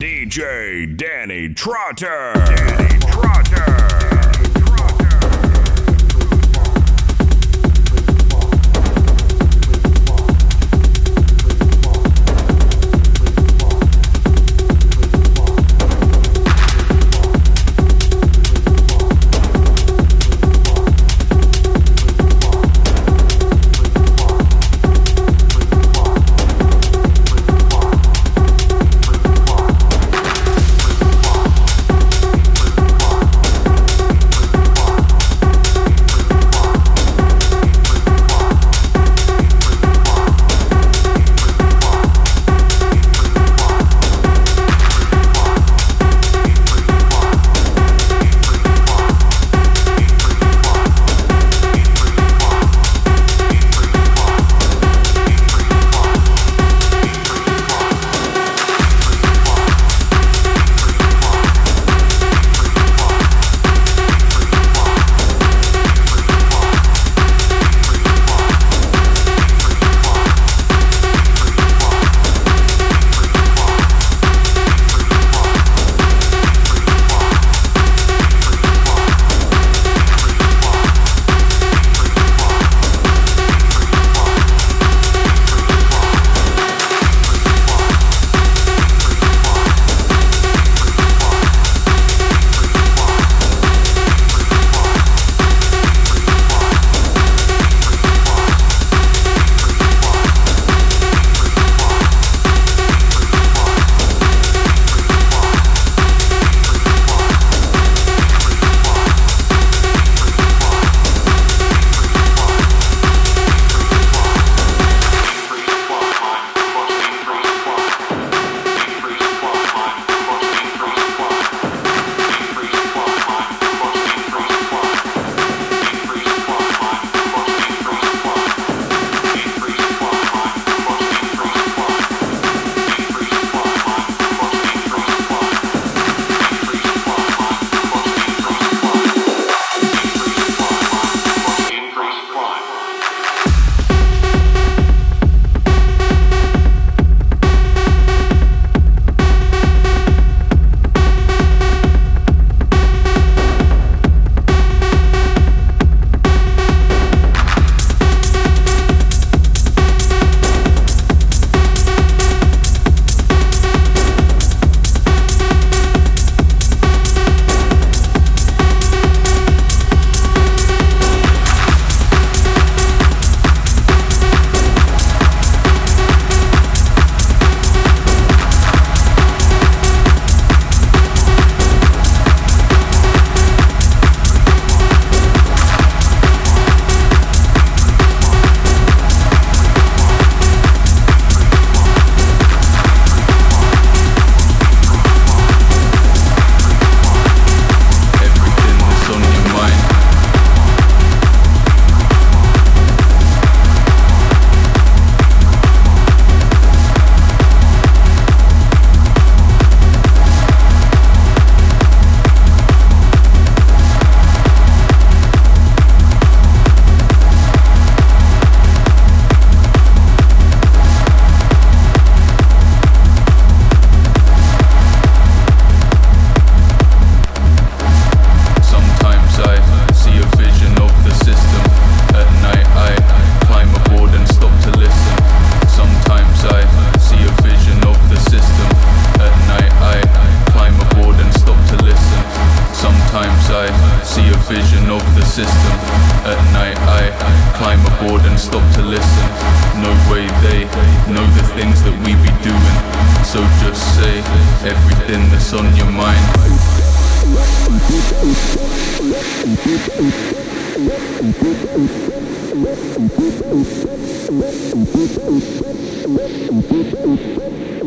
DJ Danny Trotter. Danny Trotter.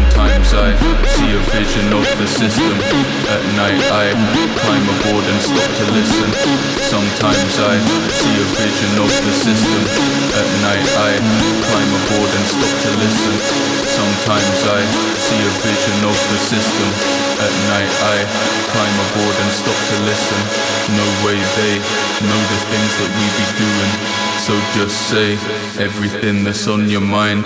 Sometimes I see a vision of the system. At night I climb aboard and stop to listen. Sometimes I see a vision of the system. At night I climb aboard and stop to listen. Sometimes I see a vision of the system. At night I climb aboard and stop to listen. No way they know the things that we be doing. So just say everything that's on your mind.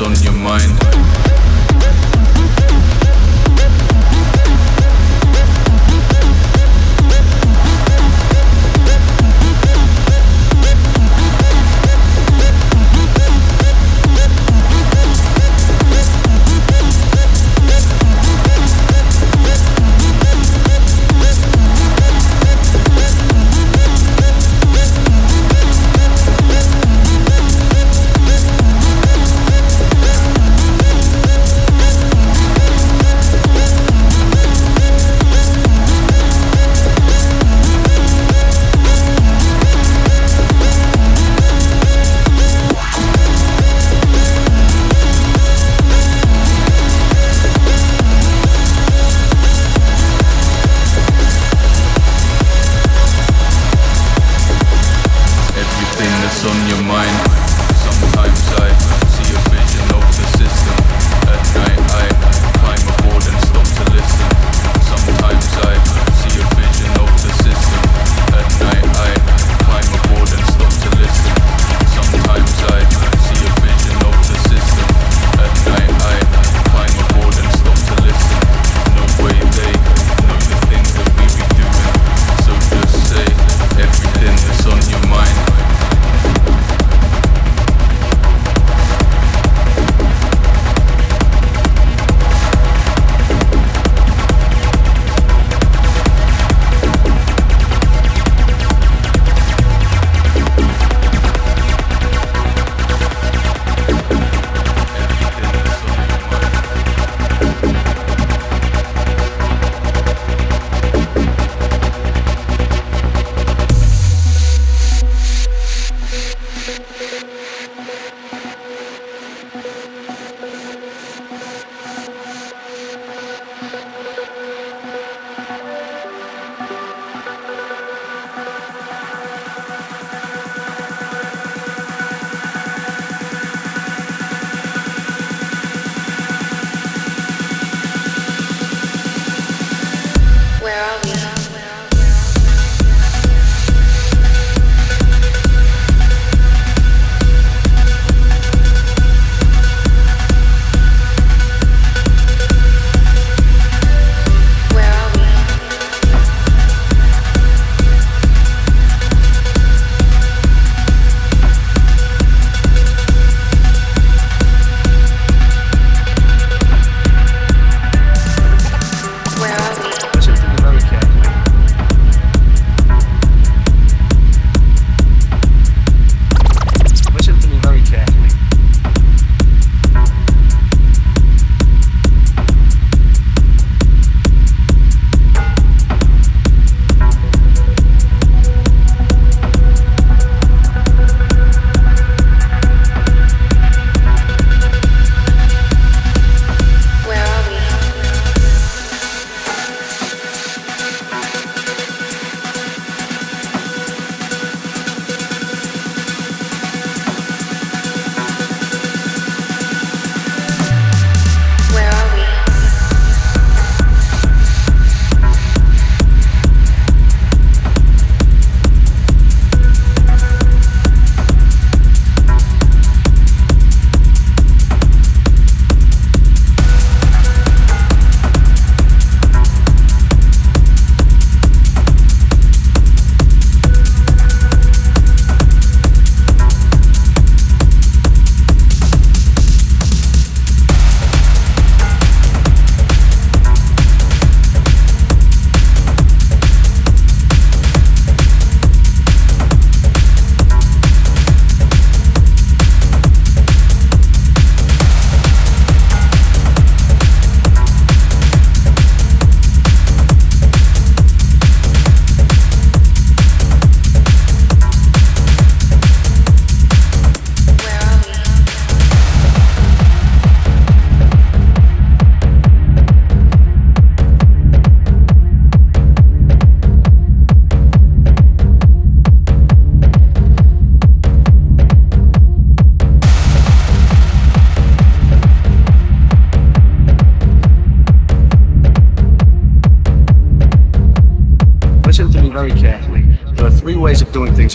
on your mind.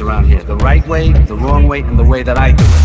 Around here the right way, the wrong way, and the way that I do it.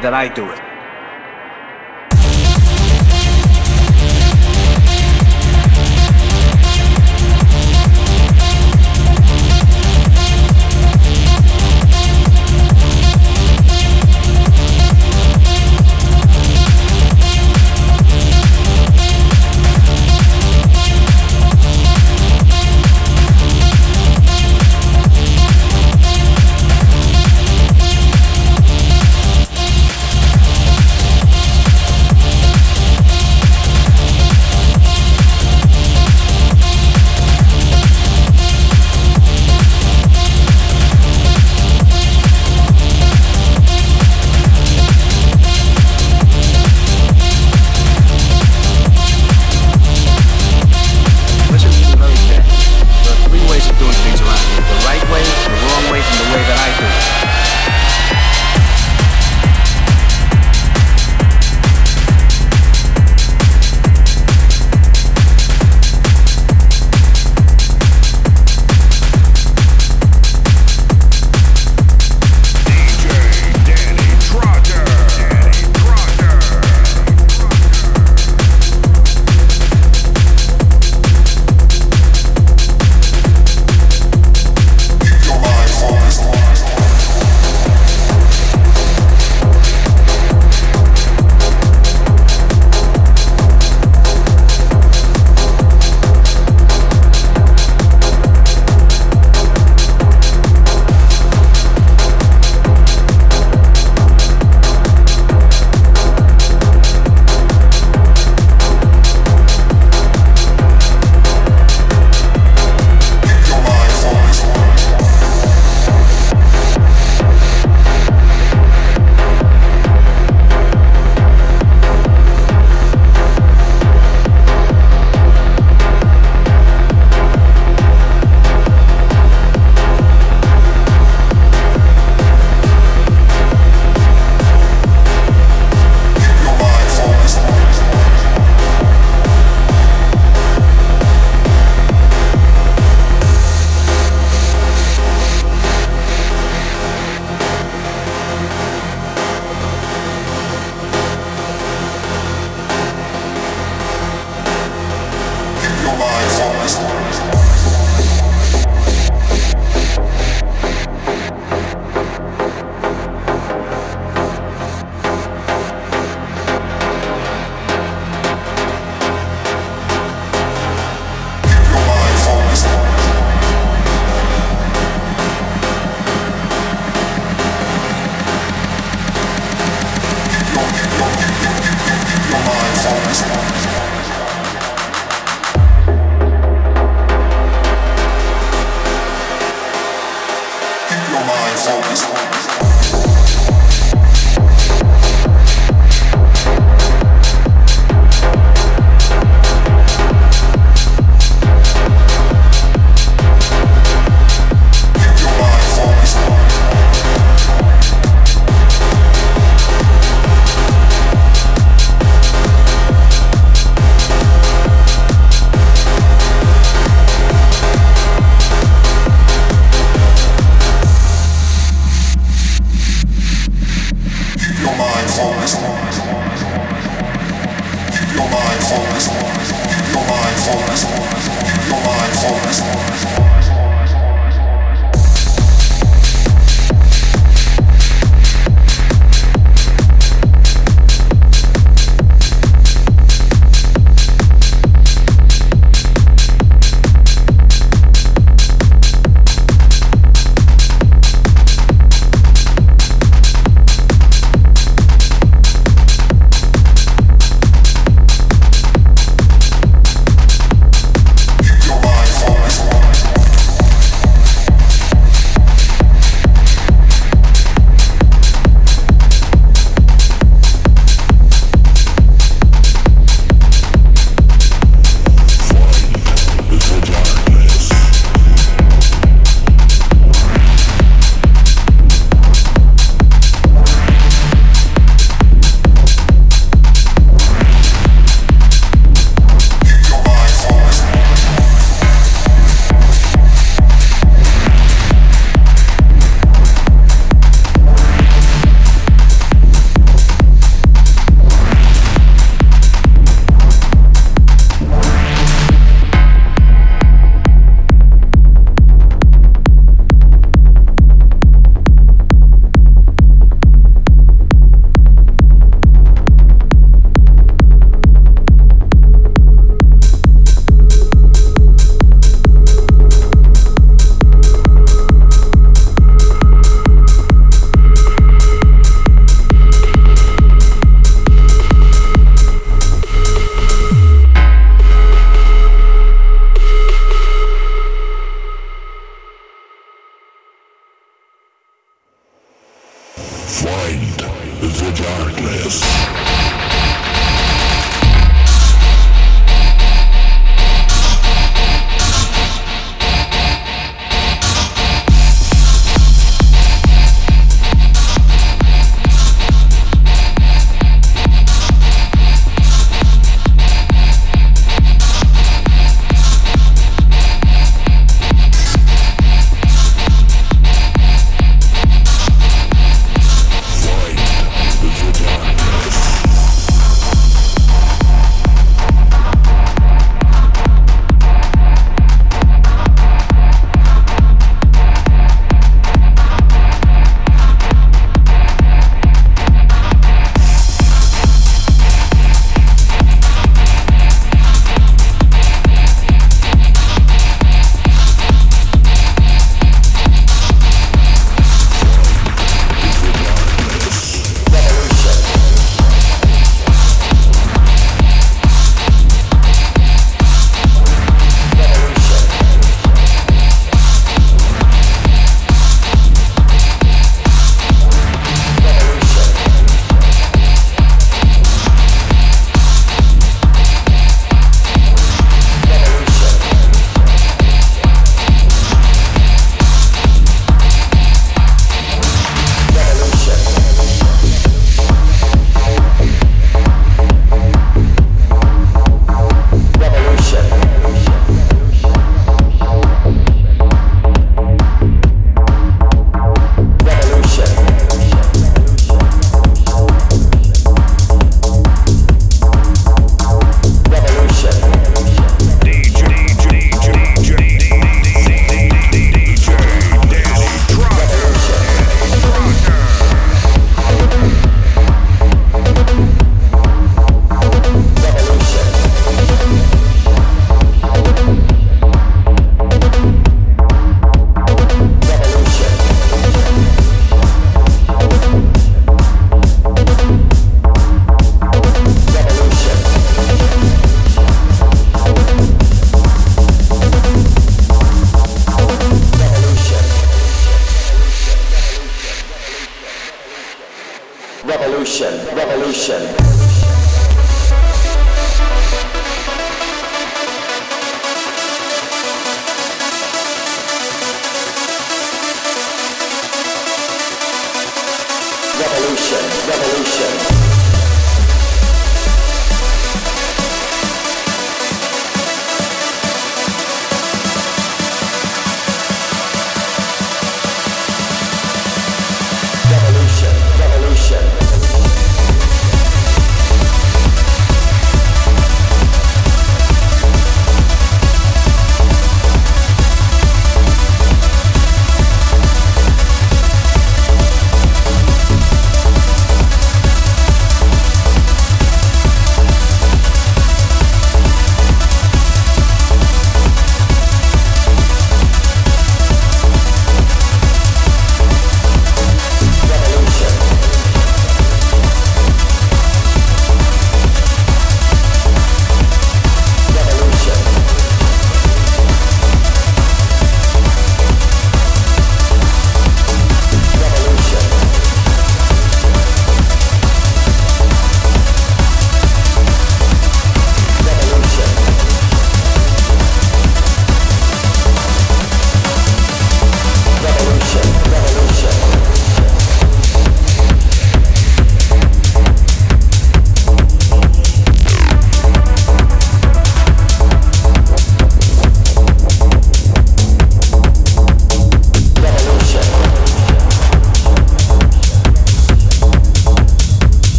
That I do it.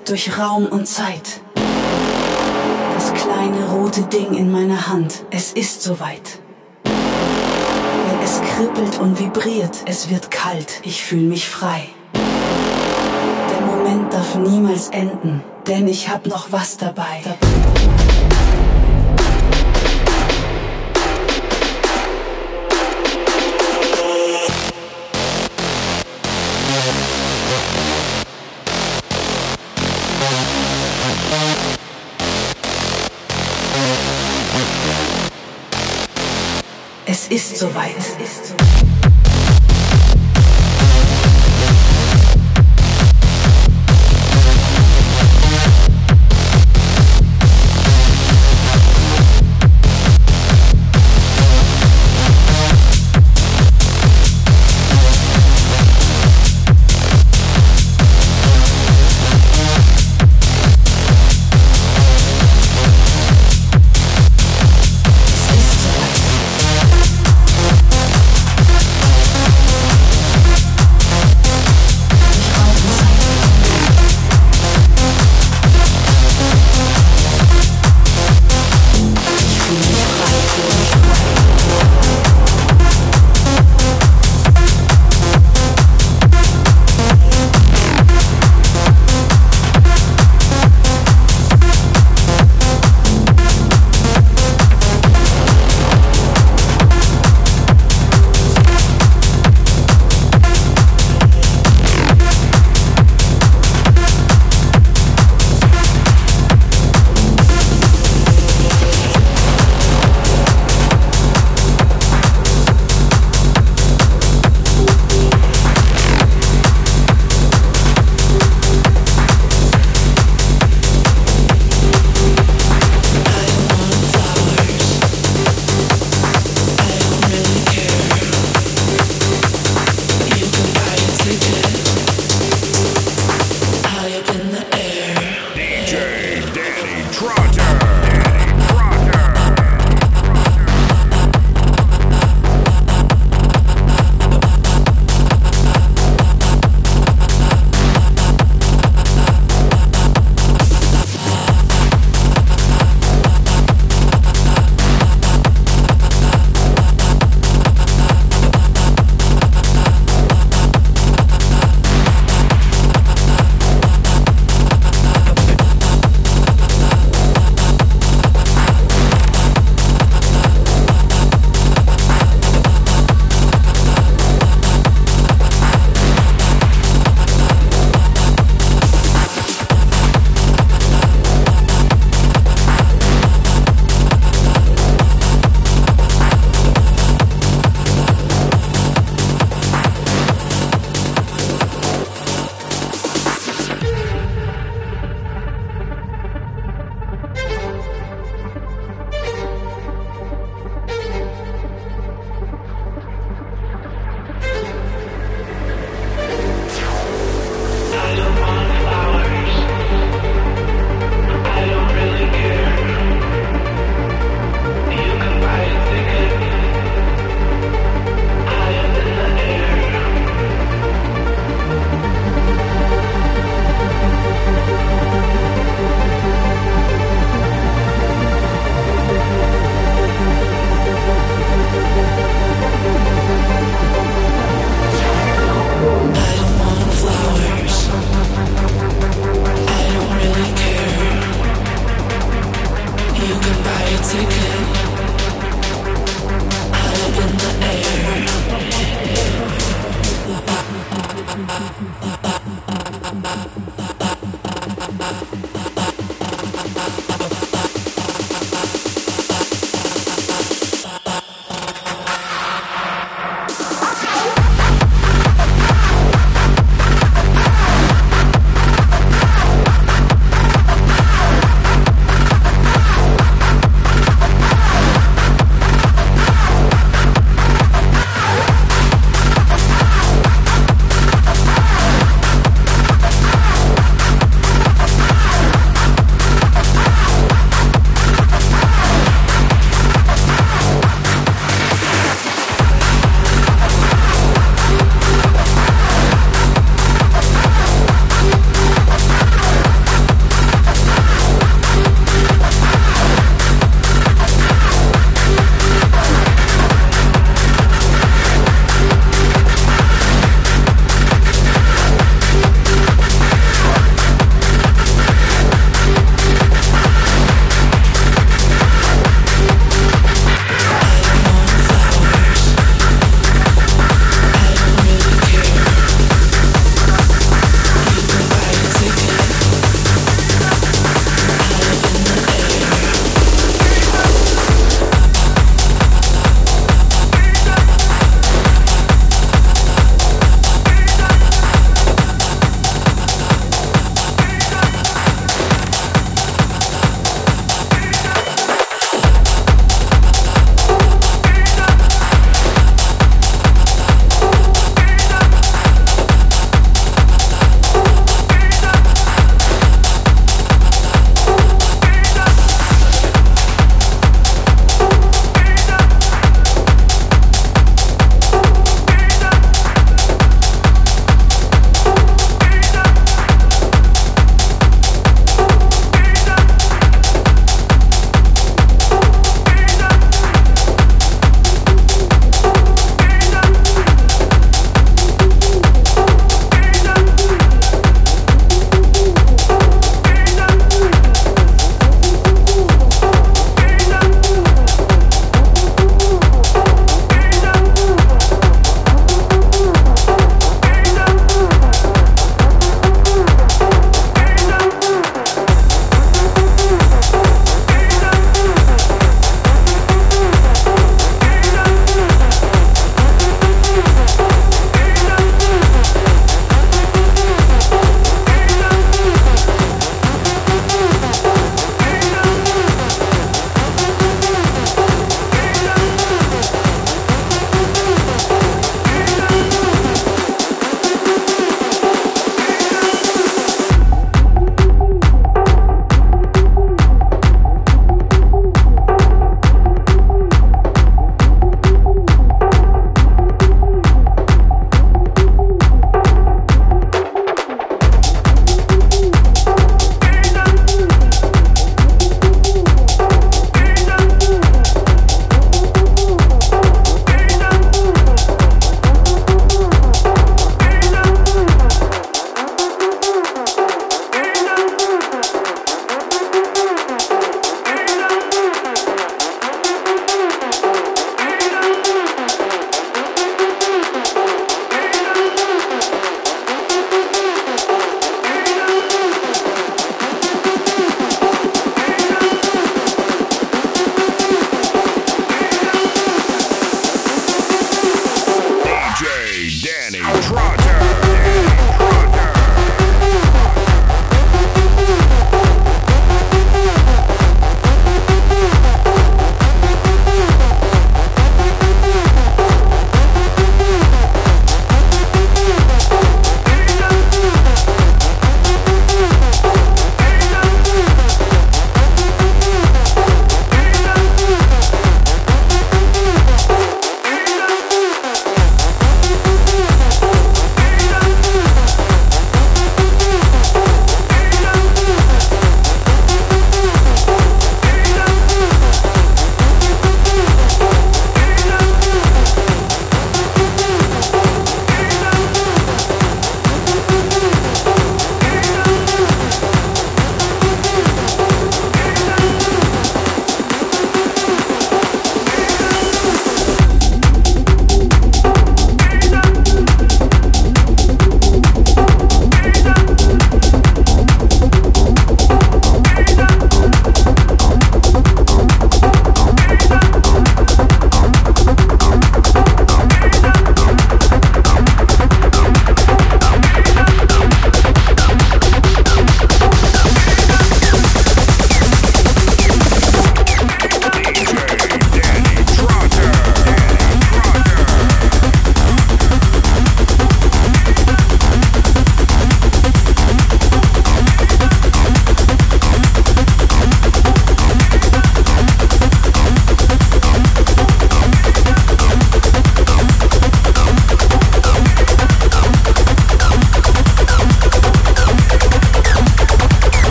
Elektrisiert durch Raum und Zeit. Das kleine rote Ding in meiner Hand, es ist soweit. Es kribbelt und vibriert, es wird kalt, ich fühle mich frei. Der Moment darf niemals enden, denn ich hab noch was dabei. Es ist soweit. Es ist soweit.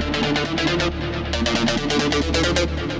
Thank you.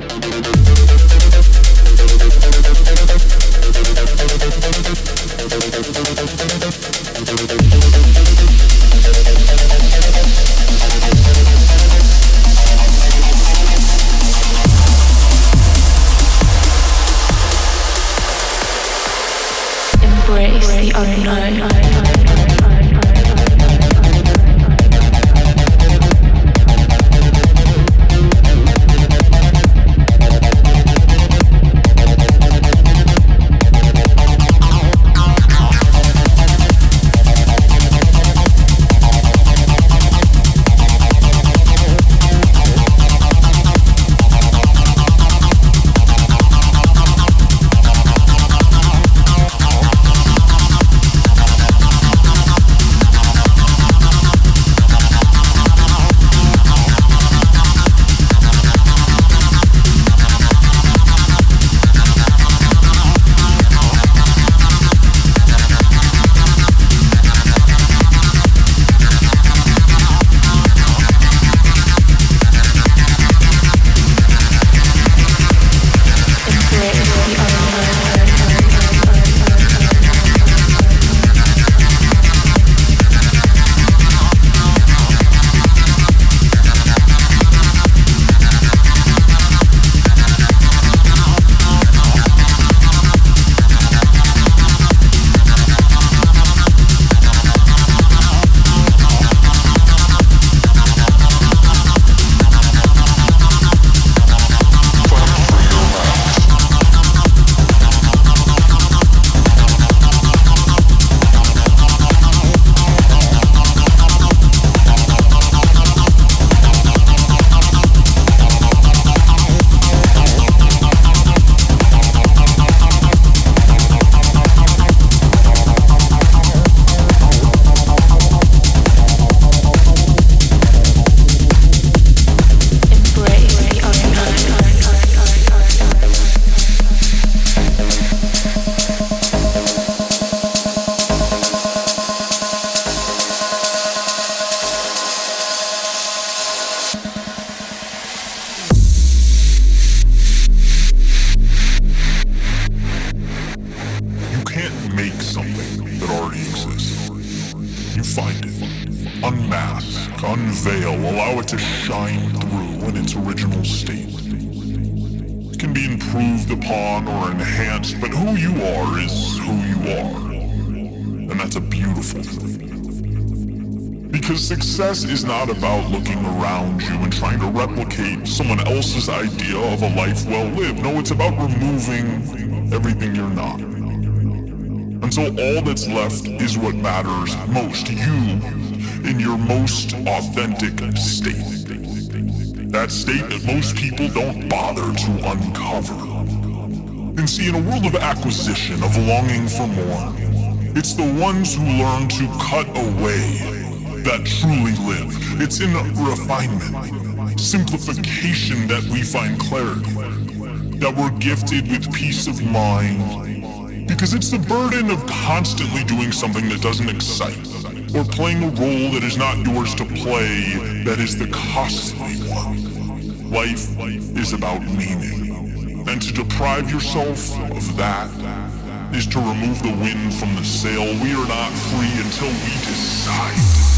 Success is not about looking around you and trying to replicate someone else's idea of a life well lived. No, it's about removing everything you're not. Until all that's left is what matters most. You in your most authentic state. That state that most people don't bother to uncover. And see, in a world of acquisition, of longing for more, it's the ones who learn to cut away that truly live. It's in refinement, simplification that we find clarity, that we're gifted with peace of mind. Because it's the burden of constantly doing something that doesn't excite, or playing a role that is not yours to play that is the costly one. Life is about meaning. And to deprive yourself of that is to remove the wind from the sail. We are not free until we decide.